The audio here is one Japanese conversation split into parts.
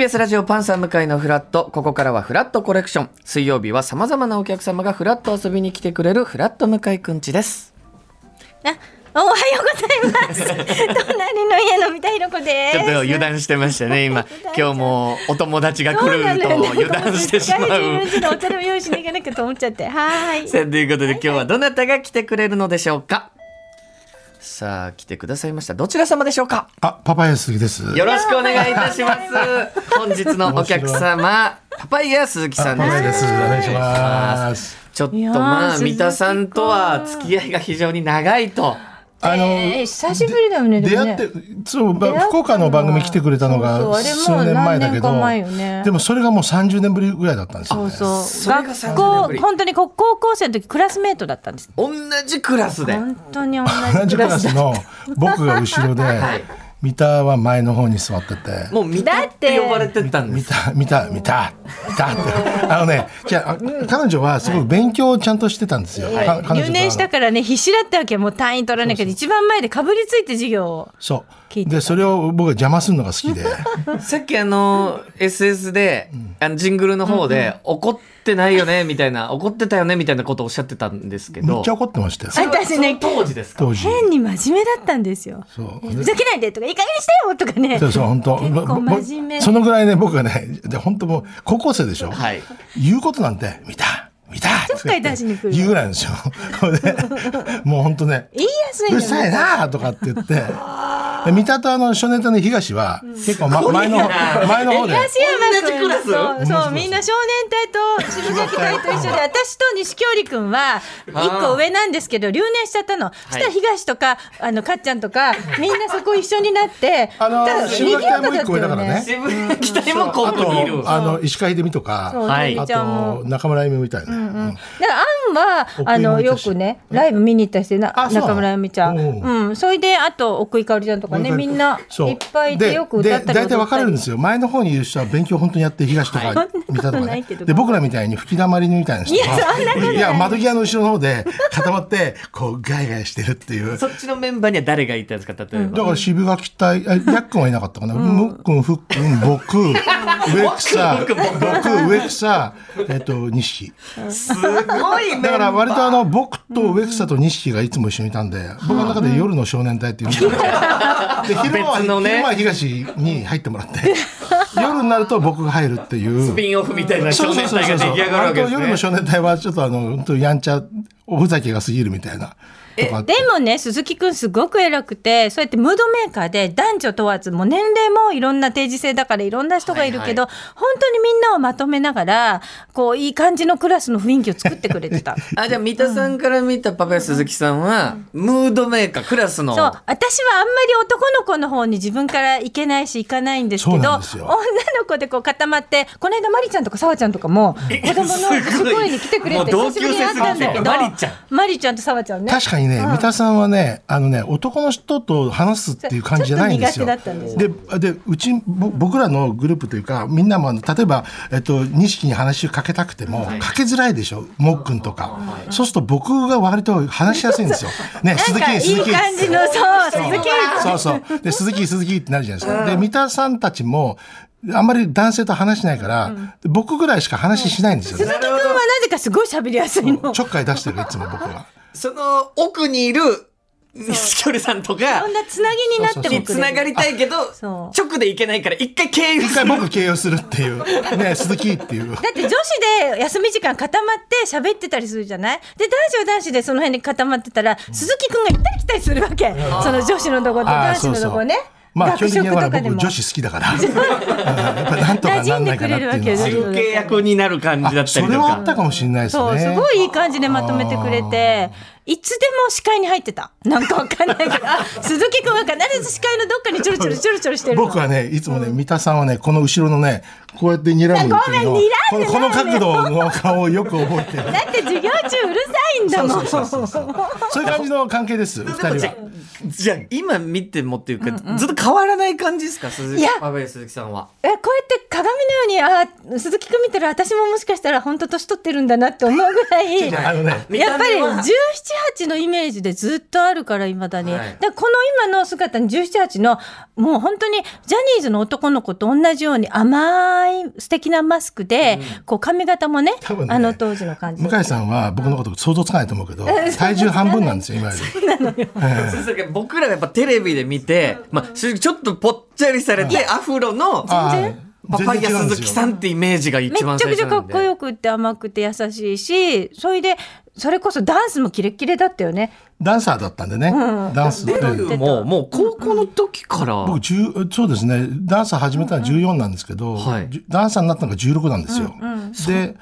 TBS ラジオパンサー向井のフラットここからはフラットコレクション水曜日はさまざまなお客様がフラット遊びに来てくれるフラット向井くんちですあ、おはようございます。隣の家の三田寛子です。ちょっと油断してましたね今 今日もお友達が来ると油断してしまう12時のお茶でも用意しなきゃなきゃと思っちゃって。はーい。さあということで今日はどなたが来てくれるのでしょうか？さあ来てくださいましたどちら様でしょうか？あ、パパイヤ鈴木です。よろしくお願いいたします本日のお客様パパイヤ鈴木さんですパパイヤです。お願いします。ちょっとまあ鈴木三田さんとは付き合いが非常に長いとあの、えー久しぶりだよね。でもね出会って、そう、福岡の番組来てくれたのがそうあれも数年前だけど何年か前よね、でもそれがもう30年ぶりぐらいだったんですよね。そうそう。それが30年学校、本当に高校生の時クラスメートだったんです。同じクラスで本当に同 同じじククラスの僕が後ろで、い三田は前の方に座ってて。もう三田って呼ばれてたんです。見た見た見た見たって。あのねじゃあ彼女はすごく勉強をちゃんとしてたんですよ、か彼女と留年したからね必死だったわけもう単位取らなきゃ一番前でかぶりついて授業をそう。でそれを僕が邪魔するのが好きで。さっきあの SS で、あのジングルの方で、怒ってないよねみたいな怒ってたよねみたいなことをおっしゃってたんですけど。めっちゃ怒ってましたよ。私ね当時ですか？当時。変に真面目だったんですよ。そう。ふざけないでとかいい加減にしてよとかね。そうそう本当。結構真面目。そのぐらいね僕がねで本当もう高校生でしょ、はい。言うことなんて見た見たちょっかい出しに来る言うぐらいなんですよ。でもう本当ね言いやすいうのるさいなとかって言って。で三田とあの少年隊の東は結構、ま、前の前の方で。東山君そうそうみんな少年隊と渋崎隊と一緒で私と錦織君は一個上なんですけど留年しちゃったの。そしたら東とかあのかっちゃんとかみんなそこ一緒になってあのただ渋谷隊も一個上だからね。渋谷北にもこあこにいる。とあの石川秀美とかあと中村由美みたいな、うんだからアンはあのよくねライブ見に行ったりして中村由美ちゃん、う。んうん、それであと奥井かおりちゃんとかねみんないっぱいいてよく歌ったりで大体分かれるんですよ。よ前の方にいる人は勉強本当にやって東とか見たとかね。で僕らみたいに吹き溜まりみたいな人いやそんなことない。いや窓際の後ろの方で固まってこうガヤガヤしてるっていう。そっちのメンバーには誰がいたんですか？例えば、だから渋垣隊あヤックンはいなかったかな、ムックンフックン 僕植草僕植草えっと錦すごいだから割とあの僕と植草と錦がいつも一緒にいたんで、僕の中で夜の少年隊っていう で昼間は別のね。昼間は東に入ってもらって 夜になると僕が入るっていう。スピンオフみたいな少年隊が出来上がるわけです割と夜のね少年隊はちょっとあの本当やんちゃおふざけが過ぎるみたいなでもね鈴木くんすごく偉くてそうやってムードメーカーで男女問わずもう年齢もいろんな定時制だからいろんな人がいるけど、本当にみんなをまとめながらこういい感じのクラスの雰囲気を作ってくれてた。あじゃあ三田さんから見たパパや鈴木さんは、ムードメーカークラスの。そう。私はあんまり男の子の方に自分から行けないし行かないんですけど女の子でこう固まってこの間マリちゃんとか澤ちゃんとかも子供のすごい。すごいに来てくれて久しぶりに会ったんだけど生すぎて。マリちゃん。マリちゃんと澤ちゃんね。確かにね、三田さんはね、あのね、男の人と話すっていう感じじゃないんですよ。で、で、うち、ぼ僕らのグループというか、みんなもあの、例えば、えっと、錦に話をかけたくても、かけづらいでしょ、もっくんとか。そうすると僕が割と話しやすいんですよ。ね、鈴木、なんかいい鈴木。感じのそう鈴木そうそう。で、鈴木、鈴木ってなるじゃないですか。で、三田さんたちも、あんまり男性と話しないから、僕ぐらいしか話しないんですよね。鈴木はなぜかすごい喋りやすいの。ちょっかい出してる、いつも僕は。その奥にいる錦織さんとかそんなつなぎになってもつながりたいけどそう。直でいけないから一回経由一する。回僕経由するっていう。ね、鈴木っていう。だって女子で休み時間固まって喋ってたりするじゃない？で男子は男子でその辺に固まってたら、鈴木くんが行ったり来たりするわけ。その女子のとこと男子のとこねまあ基学本的には僕女子好きだから。う んやっぱなんとかなんないかなっていうの馴染んでくれるわけよは。中継役になる感じだったそりとかれはあったかもしれないですそうすね。ごいいい感じでまとめてくれていつでも視界に入ってた。なんかわかんないけど。あ鈴木くんは必ず視界のどっかにちょろちょろちょろちょろしてるの。僕はね、いつもね、三田さんはね、この後ろのね、こうやって睨むっていうのをごめん睨んでこの。この角度の顔をよく覚えてる。だって授業中うるさいんだもん。そうそうそうそうそう。いう感じの関係です、二人じゃは。じゃあ今見てもっていうか、ずっと変わらない感じですか？鈴木いや。パパや鈴木さんは。えこうやって鏡のようにあ鈴木くん見たら私ももしかしたら本当年取ってるんだなって思うぐらい。あのね、見やっぱりた目は17、8のイメージでずっとあるから、いまだに。はい。だからこの今の姿に17、8の、もう本当にジャニーズの男の子と同じように甘い素敵なマスクで、こう髪型もね多分ね。あの当時の感じ。向井さんは僕のこと想像つかないと思うけど、体重半分なんですよ、今よ。り。そうそう僕らがやっぱテレビで見て、まあ、正直ちょっとぽっちゃりされて、アフロのあーパパイヤ鈴木さんってイメージがめっ一番ちゃくちゃか。っこよくって甘くて優しいし、それで、それこそダンスもキレッキレだったよね。ダンサーだったんでね、ダンスデビューも、もう高校の時から。僕10そうですね。ダンサー始めたのは14なんですけど、はい。じゅダンサーになったのが16なんですよ、で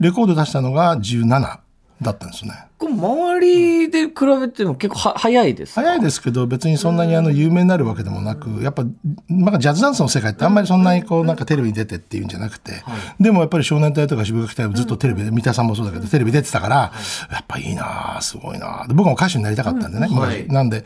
レコード出したのが17だったんですね周りで比べても結構は早いですか？早いですけど別にそんなにあの有名になるわけでもなくやっぱなんかジャズダンスの世界ってあんまりそんなにこうなんかテレビに出てっていうんじゃなくて、でもやっぱり少年隊とか渋垣隊はずっとテレビで三田さんもそうだけどテレビ出てたから、やっぱいいなあすごいな僕も歌手になりたかったんでね、はい。なんで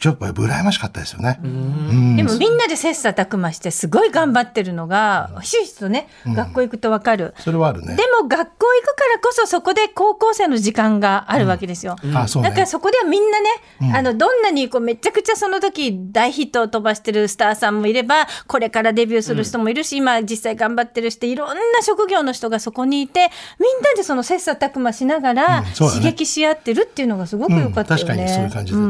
ちょっと羨ましかったですよね。でもみんなで切磋琢磨してすごい頑張ってるのがひしひしとね、学校行くとわかる。それはあるね。で。も学校行くからこそそこで高校生の時間があるわけですよ。あそうね。だからそこではみんなね、あのどんなにこうめちゃくちゃその時大ヒットを飛ばしてるスターさんもいればこれからデビューする人もいるし、今実際頑張ってる人いろんな職業の人がそこにいてみんなでその切磋琢磨しながら刺激し合ってるっていうのがすごく良かったよね。確かにそういう感じだった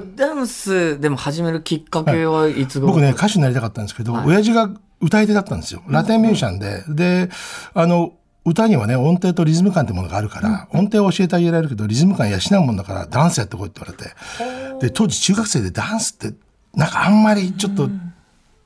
ね。ダンスでも始めるきっかけはいつ頃、僕ね、歌手になりたかったんですけど、親父が歌い手だったんですよ。ラテンミュージシャンで。で、あの、歌にはね、音程とリズム感ってものがあるから、音程を教えてあげられるけど、リズム感養うもんだから、ダンスやってこいって言われて。で、当時中学生でダンスって、なんかあんまりちょっと、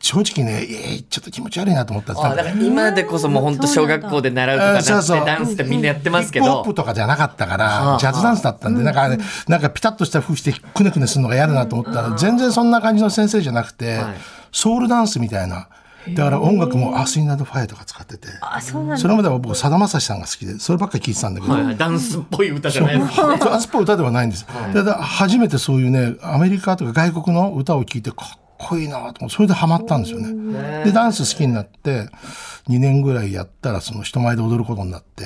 正直ね、えーちょっと気持ち悪いなと思ったんです。あだから今でこそもう本当小学校で習うとかなってそうそう。ダンスってみんなやってますけど。ヒップホップとかじゃなかったかはら、あ。ジャズダンスだったんで、なんかね、なんかピタッとした服着てくねくねするのが嫌だなと思ったら、全然そんな感じの先生じゃなくてはい、ソウルダンスみたいな。だから音楽もアースインナードファイアとか使ってて。あそれまでは僕、さだまさしさんが好きで、そればっかり聴いてたんだけど、はい。はいダンスっぽい歌じゃないですかそうあスポ歌ではないんです。でだ初めてそういうね、アメリカとか外国の歌を聴いて、かっこいいなと思って、それでハマったんですよね。で、ダンス好きになって、2年ぐらいやったら、その人前で踊ることになって、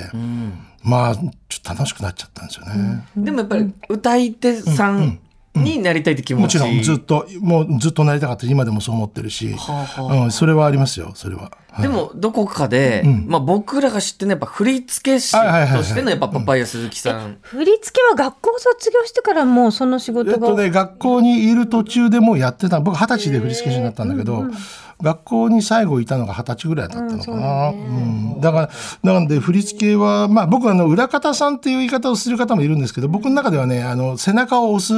まあ、ちょっと楽しくなっちゃったんですよね。でもやっぱり歌い手さんになりたいって気持ち、もちろん、ずっと、もうずっとなりたかったし今でもそう思ってるし、うん、それはありますよ、それは。はい。でもどこかで、まあ、僕らが知ってるのはやっぱ振付師はいはいはいはい。としてのやっぱパパイヤ鈴木さん、振り付けは学校卒業してからもうその仕え事が、っとね、学校にいる途中でもうやってた。僕、二十歳で振付師になったんだけど、学校に最後いたのが二十歳ぐらいだったのかな。うんだから、なんで振付は、まあ僕はあの、裏方さんっていう言い方をする方もいるんですけど、僕の中ではね、あの、背中を押す、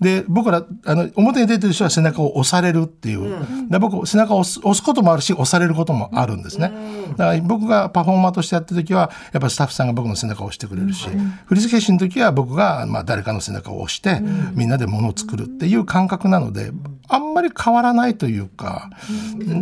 で、僕ら、あの、表に出てる人は背中を押されるっていう。で僕、背中を押す押すこともあるし、押されることもあるんですね。だから僕がパフォーマーとしてやってる時は、やっぱスタッフさんが僕の背中を押してくれるし、振付師の時は僕が、まあ誰かの背中を押して、みんなで物を作るっていう感覚なので、あんまり変わらないというか、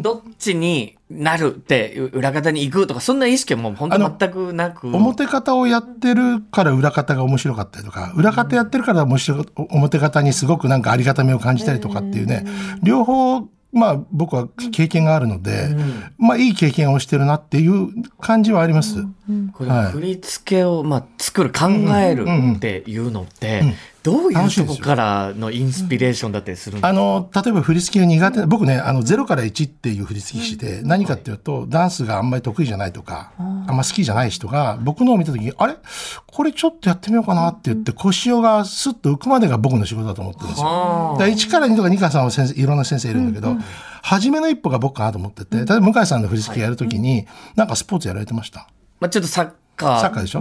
どっちになるって裏方に行くとかそんな意識はもう本当全くなく。表方をやってるから裏方が面白かったりとか、裏方やってるから面白い表方にすごくなんかありがたみを感じたりとかっていうね、両方、まあ僕は経験があるので、まあいい経験をしてるなっていう感じはあります。これはい。振り付けをまあ作る考えるっていうのってどういうとこからのインスピレーションだったりするんですか？あの、例えば振り付けが苦手な、僕ね、あの、0から1っていう振り付け師で、何かっていうと、ダンスがあんまり得意じゃないとか、あんま好きじゃない人が、僕のを見たときに、あれ？これちょっとやってみようかなって言って、腰をがスッと浮くまでが僕の仕事だと思ってるんですよ。あだから1から2とか2から3は先生、いろんな先生いるんだけど、初めの一歩が僕かなと思ってて、例えば向井さんの振り付けやるときに、なんかスポーツやられてました。まあちょっとサッカーサッカーでしょ？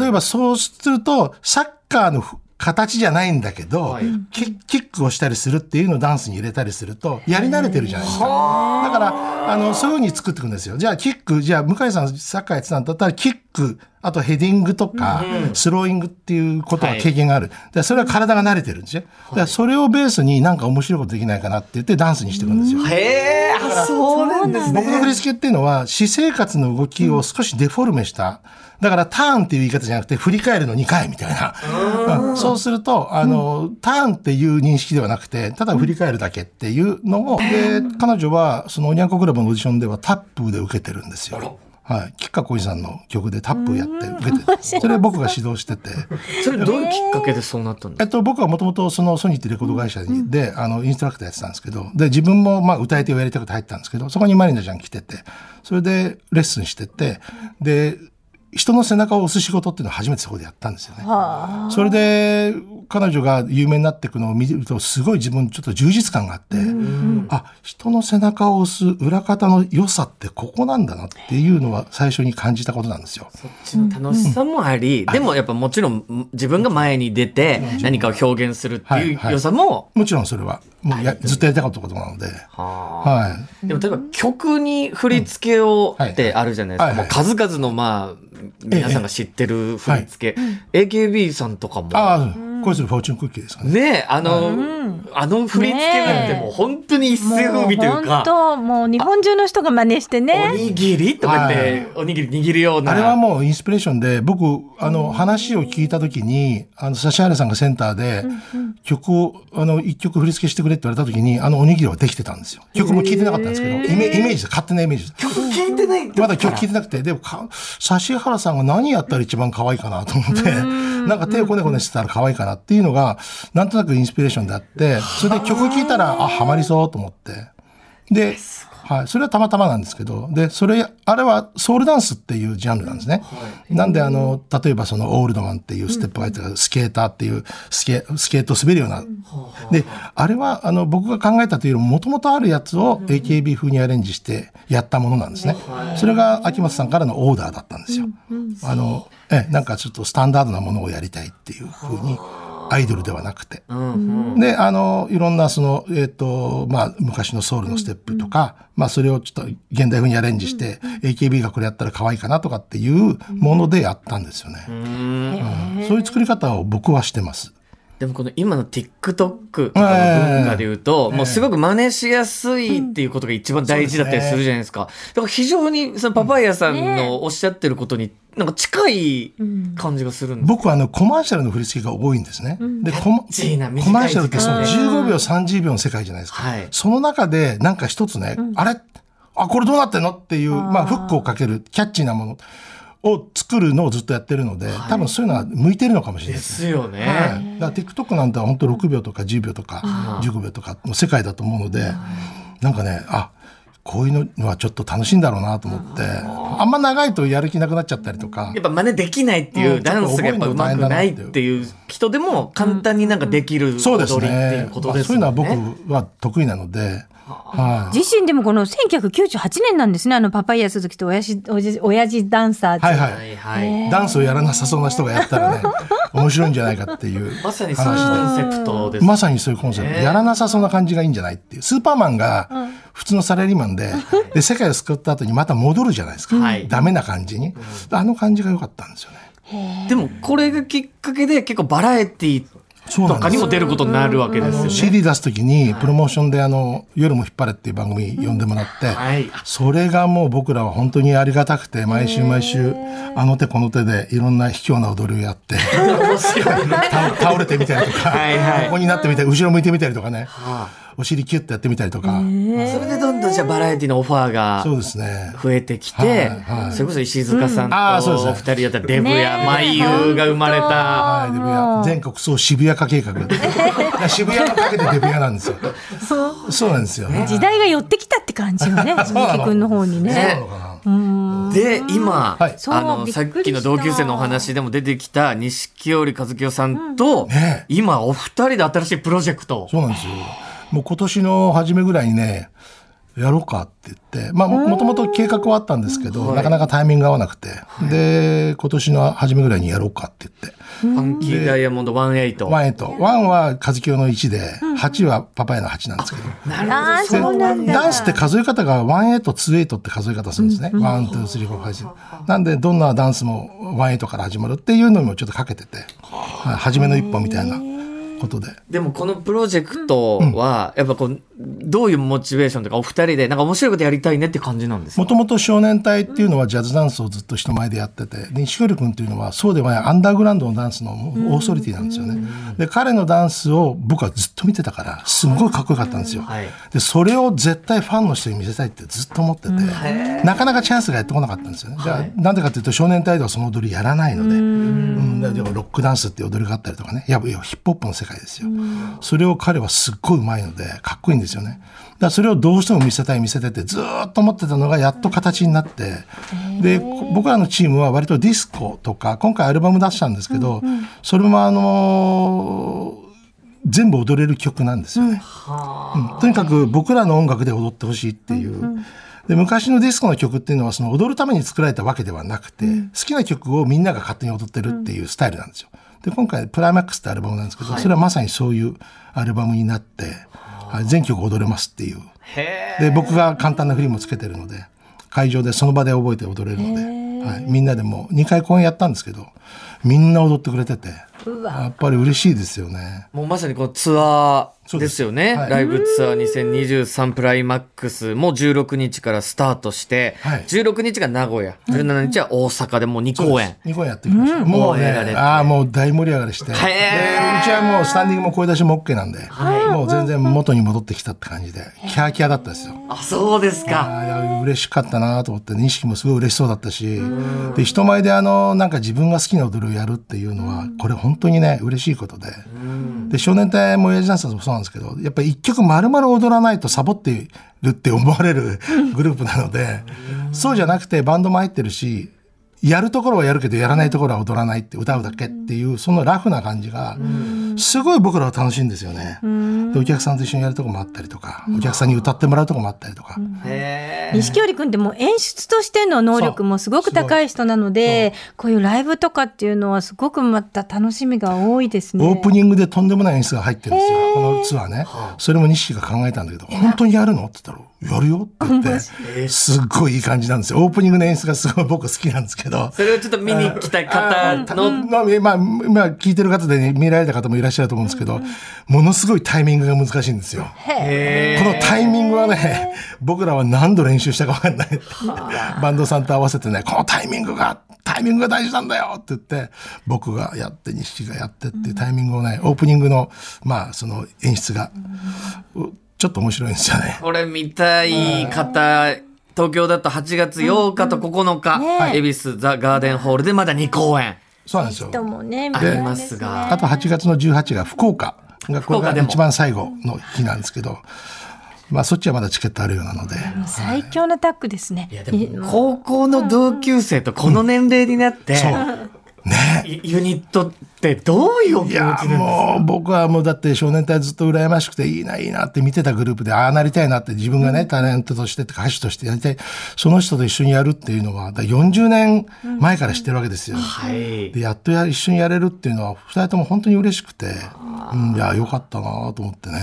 例えばそうすると、サッカーの形じゃないんだけど、はいキキックをしたりするっていうのをダンスに入れたりすると、やり慣れてるじゃないですか。だから、あの、そういうふうに作っていくんですよ。じゃあ、キック、じゃあ、向井さんサッカーやってたんだったら、キック、あとヘディングとか、スローイングっていうことが経験がある。でそれは体が慣れてるんですよ。だからそれをベースになんか面白いことできないかなって言ってダンスにしていくんですよ。へえあそうなんですね僕の振り付けっていうのは、私生活の動きを少しデフォルメした。だからターンっていう言い方じゃなくて、振り返るの2回みたいな。うんそうすると、あの、ターンっていう認識ではなくて、ただ振り返るだけっていうのを、で、彼女は、そのおにゃんこクラブのオーディションではタップで受けてるんですよ。はい、吉川浩司さんの曲でタップやって受けて、それ僕が指導してて、それどういうきっかけでそうなったんですえっと、僕はもともとそのソニーってレコード会社にで、あの、インストラクターやってたんですけど、で、自分もまあ歌い手をやりたくて入ったんですけど、そこにマリナちゃん来てて、それでレッスンしてて、で、人の背中を押す仕事っていうのを初めてそこでやったんですよね。それで彼女が有名になっていくのを見るとすごい自分ちょっと充実感があって、あ人の背中を押す裏方の良さってここなんだなっていうのは最初に感じたことなんですよ。そっちの楽しさもあり、でもやっぱもちろん自分が前に出て何かを表現するっていう良さも、もちろんそれはもうやずっとやりたかったことなので、はい。でも例えば曲に振り付けをうん。はい。ってあるじゃないですか。はいはい。もう数々のまあ、皆さんが知ってる振り付け。AKB さんとかも。恋するフォーチュンクッキーですかね。ねえ、あの、あの振り付けなんてもう本当に一世風靡という本か、当もう日本中の人が真似しておね。にぎりとか言って、おにぎり握るような。あれはもうインスピレーションで、僕、あの、話を聞いたときに、あの、指原さんがセンターで、曲を、あの、一曲振り付けしてくれって言われたときに、あのおにぎりはできてたんですよ。曲も聞いてなかったんですけど、イメイメージで、勝手なイメージで。曲聞いてないってまだ曲聞いてなくて、でもか、指原さんが何やったら一番可愛いかなと思って、なんか手をこねこねしてたら可愛いかなっていうのが、なんとなくインスピレーションであって、それで曲聴いたら、あ、ハマりそうと思って。で、はい。それはたまたまなんですけど、で、それ、あれはソウルダンスっていうジャンルなんですね。なんで、あの、例えばそのオールドマンっていうステップが入ってる、スケーターっていうスケ、スケートを滑るような。で、あれは、あの、僕が考えたというよりも、もともとあるやつを AKB 風にアレンジしてやったものなんですね。それが秋元さんからのオーダーだったんですよ。あの、え、なんかちょっとスタンダードなものをやりたいっていう風に、アイドルではなくて。で、あの、いろんなその、えっ、と、まあ、昔のソウルのステップとか、まあ、それをちょっと現代風にアレンジして、AKB がこれやったら可愛いかなとかっていうものでやったんですよね。うんそういう作り方を僕はしてます。でもこの今の TikTok とかの文化で言うと、もうすごく真似しやすいっていうことが一番大事だったりするじゃないですか。だから非常にそのパパイヤさんのおっしゃってることになんか近い感じがするんです。僕はあのコマーシャルの振り付けが多いんですね。でコマキャッチーな短いコマーシャルってその時間15秒、30秒の世界じゃないですか。はい。その中でなんか一つね、あれ？あ、これどうなってんの？っていう、まあフックをかけるキャッチーなものを作るのをずっとやってるので、多分そういうのは向いてるのかもしれないでですね。すよね。はい、だから TikTok なんて本当6秒とか10秒とか15秒とかの世界だと思うので、なんかね、あ、こういうのはちょっと楽しいんだろうなと思って、あんま長いとやる気なくなっちゃったりとかやっ、ぱ真似できないっていう、うんダンスがやっぱ上手くないっていう人でも簡単になんかできるそうです踊りっていうね。ことまあですよね。そういうのは僕は得意なので、はい。自身でもこの1998年なんですねあのパパイヤ鈴木と親父親父ダンサーはいはい。ダンスをやらなさそうな人がやったらね、面白いんじゃないかっていう。まさにそういうコンセプトです。まさにそういうコンセプト。ねやらなさそうな感じがいいんじゃないっていう。スーパーマンが普通のサラリーマンで、で、世界を救った後にまた戻るじゃないですか。はいダメな感じに。あの感じが良かったんですよね。でもこれがきっかけで結構バラエティとかにも出ることになるわけですよね。CD 出すときに、プロモーションであの、夜も引っ張れっていう番組呼んでもらって、はい。それがもう僕らは本当にありがたくて、毎週毎週、あの手この手でいろんな卑怯な踊りをやって。倒倒れてみたりとか、ここになってみたり、後ろ向いてみたりとかね、はお尻キュッてやってみたりとか、あそれでどんどんじゃあバラエティのオファーがそうですね。増えてきて、はいはいそれこそ石塚さんとお二人やったらデブや眉優が生まれた。はい、デブ屋全国総渋谷化計画。渋谷のかけてデブ屋なんですよ。そうなんですよ。時代が寄ってきたって感じよね鈴木くんの方にね。ねそうなのかなで、今、はいそうあの、さっきの同級生のお話でも出てきた錦織一清さんと、ね今お二人で新しいプロジェクト。そうなんですよ。もう今年の初めぐらいにね、やろうかって言って、まあももともと計画はあったんですけど、なかなかタイミングが合わなくて、で、今年の初めぐらいにやろうかって言って、ファンキーダイヤモンド18。ワンエイト。 one は一清の1で、8はパパイヤの8なんですけど。ああそうなんだ。ダンスって数え方が1 eight、2 eight って数え方するんですね。 one、two、three、four、five。なんで、どんなダンスも1 eight から始まるっていうのにもちょっとかけてて、はい初めの一歩みたいなことで。でもこのプロジェクトは、やっぱこう、どういうモチベーションとか、お二人で、なんか面白いことやりたいねって感じなんですか？もともと少年隊っていうのはジャズダンスをずっと人前でやってて、で錦織君っていうのはそうではないアンダーグラウンドのダンスのオーソリティなんですよね。で、彼のダンスを僕はずっと見てたから、すごいかっこよかったんですよ。はいで、それを絶対ファンの人に見せたいってずっと思ってて、なかなかチャンスがやってこなかったんですよね。じゃあ、なんでかっていうと少年隊ではその踊りやらないので、うん、でもロックダンスっていう踊りがあったりとかね、いや、いやヒップホップの世界ですよ。それを彼はすっごいうまいので、かっこいいんですよね。だからそれをどうしても見せたい見せたいってずーっと思ってたのがやっと形になって、で、こ僕らのチームは割とディスコとか、今回アルバム出したんですけど、それもあのー全部踊れる曲なんですよね。うんとにかく僕らの音楽で踊ってほしいっていう。で昔のディスコの曲っていうのはその踊るために作られたわけではなくて、好きな曲をみんなが勝手に踊ってるっていうスタイルなんですよ。で今回「プライマックス」ってアルバムなんですけど、それはまさにそういうアルバムになってはい全曲踊れますっていう。へで僕が簡単な振りもつけてるので会場でその場で覚えて踊れるので、はい、みんなでも2回公演やったんですけどみんな踊ってくれててやっぱり嬉しいですよね。もうまさにこのツアーですよね。はい。ライブツアー2023プライマックス。も16日からスタートして、はい。16日が名古屋、17日は大阪でもう2公演。2公演やってきました。もうね盛り上がれて、ああ、もう大盛り上がりして。で、うへーちはもうスタンディングも声出しも OK なんで、もう全然元に戻ってきたって感じで、キャーキャーだったですよ。あ、そうですか。嬉しかったなと思って、錦もすごい嬉しそうだったし、で、人前であの、なんか自分が好きな踊りをやるっていうのは、これ本当にね、嬉しいことで。で、少年隊も親父ダンサーズもそうなんですけど、やっぱり一曲丸々踊らないとサボってるって思われる グループなので、そうじゃなくてバンドも入ってるし、やるところはやるけどやらないところは踊らないって歌うだけっていうそのラフな感じがすごい僕らは楽しいんですよね。でお客さんと一緒にやるとこもあったりとかお客さんに歌ってもらうとこもあったりとか。へ錦織君ってもう演出としての能力もすごく高い人なのでこういうライブとかっていうのはすごくまた楽しみが多いですね。オープニングでとんでもない演出が入ってるんですよ。このツアーね。それも錦が考えたんだけど、本当にやるの？って言ったら、やるよって言って、すっごいいい感じなんですよ。オープニングの演出がすごい 僕好きなんですけど。それをちょっと見に来た方の、の、まあ、まあ、聞いてる方でね、見られた方もいらっしゃると思うんですけど、ものすごいタイミングが難しいんですよ。へこのタイミングはね、僕らは何度練習したか分かんない。バンドさんと合わせてね、このタイミングが、タイミングが大事なんだよって言って、僕がやって、錦がやってっていうタイミングをね、オープニングの、まあ、その演出が、うちょっと面白いんですよね。これ見たい方、東京だと8月8日と9日、ね恵比寿ザ・ガーデンホールでまだ2公演。そうなんですよ。人もね、ありますがあと8月の18が福岡が、これが一番最後の日なんですけど、まあ、そっちはまだチケットあるようなので。最強のタッグですね。いやでも、高校の同級生とこの年齢になって、ねいユニットってどういうお気持ちなんですか？もう僕はもうだって少年隊ずっと羨ましくていいないいなって見てたグループでああなりたいなって自分がねタレントとして歌手としてやりたいその人と一緒にやるっていうのはだから40年前から知ってるわけですよ。はい。でやっとや一緒にやれるっていうのは2人とも本当に嬉しくて、うん、いやよかったなと思ってね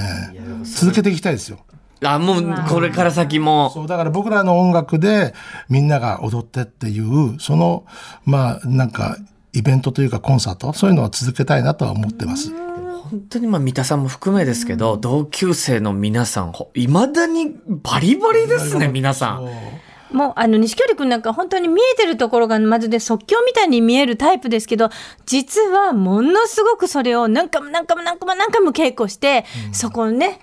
続けていきたいですよ。あ、もうこれから先も。そうだから僕らの音楽でみんなが踊ってっていうそのまあなんかイベントというかコンサートそういうのは続けたいなとは思ってます。本当にまあ三田さんも含めですけど、同級生の皆さん、ほ未だにバリバリですね、皆さん。もうあの錦織君なんか本当に見えてるところがまるで即興みたいに見えるタイプですけど実はものすごくそれを何回も何回も何回も何回も稽古して、そこをね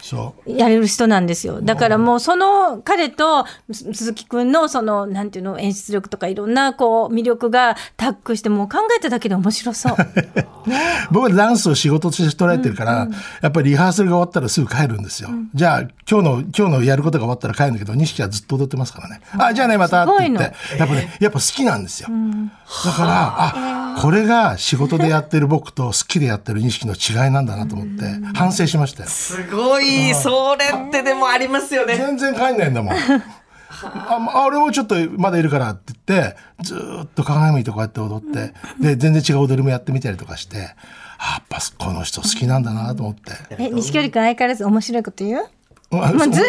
やれる人なんですよ。だからもうその彼とす鈴木君のそのなんていうの演出力とかいろんなこう魅力がタッグしてもう考えただけで面白そう。僕はダンスを仕事として捉えてるから、やっぱりリハーサルが終わったらすぐ帰るんですよ。じゃあ今日の今日のやることが終わったら帰るんだけど錦はずっと踊ってますからね。あじゃあねまたって言って。やっぱねやっぱ好きなんですよ。だからあ。これが仕事でやってる僕と好きでやってる錦の違いなんだなと思って反省しましたよ。すごい、それってでもありますよね。全然帰んないんだもん。あ。あ俺もちょっとまだいるからって言ってずーっと鏡見てこうやって踊って、で全然違う踊りもやってみたりとかしてあやっぱこの人好きなんだなと思って。え錦織君相変わらず面白いこと言う？あもうずっと面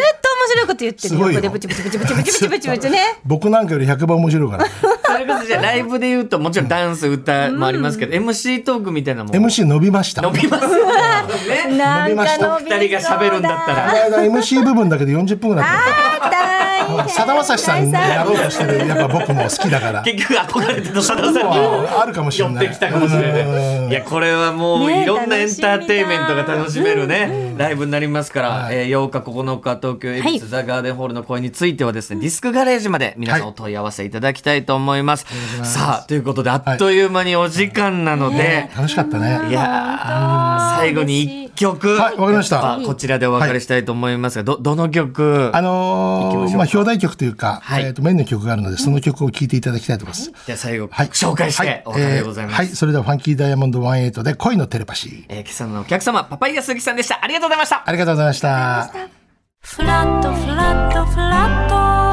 白いこと言ってるよ横でブチブチブチブチブチブチブチブチね。僕なんかより100倍面白いから。それこそじゃあライブで言うと、もちろんダンス、歌もありますけど、MC トークみたいなのも。MC 伸びました。伸びますよね。伸びました二人が喋るんだったらこの間 MC 部分だけで40分ぐらいあったあー大変さだまさしさんにやろうとしてるやっぱ僕も好きだから。結局憧れてた佐田さんにああるかもしれない。寄ってきたかもしれない。いや、これはもういろんなエンターテインメントが楽しめるね、ライブになりますから、はい。えー8日、9日、東京恵比寿、はいザ・ガーデンホールの公演についてはですね、ディスクガレージまで皆さんお問い合わせいただきたいと思います。さあ、ということで、あっという間にお時間なので、楽しかったね。いやー最後に一曲、はいわかりましたこちらでお別れしたいと思いますが、ど、どの曲？あのまあ表題曲というか、はいえっ、とメインの曲があるのでその曲を聴いていただきたいと思います。じゃあ最後、はい、紹介してお別れでございます。はい、それではファンキーダイヤモンド18で恋のテレパシー。えー今朝のお客様、パパイヤ鈴木さんでした。ありがとうございました。ありがとうございました。フラッ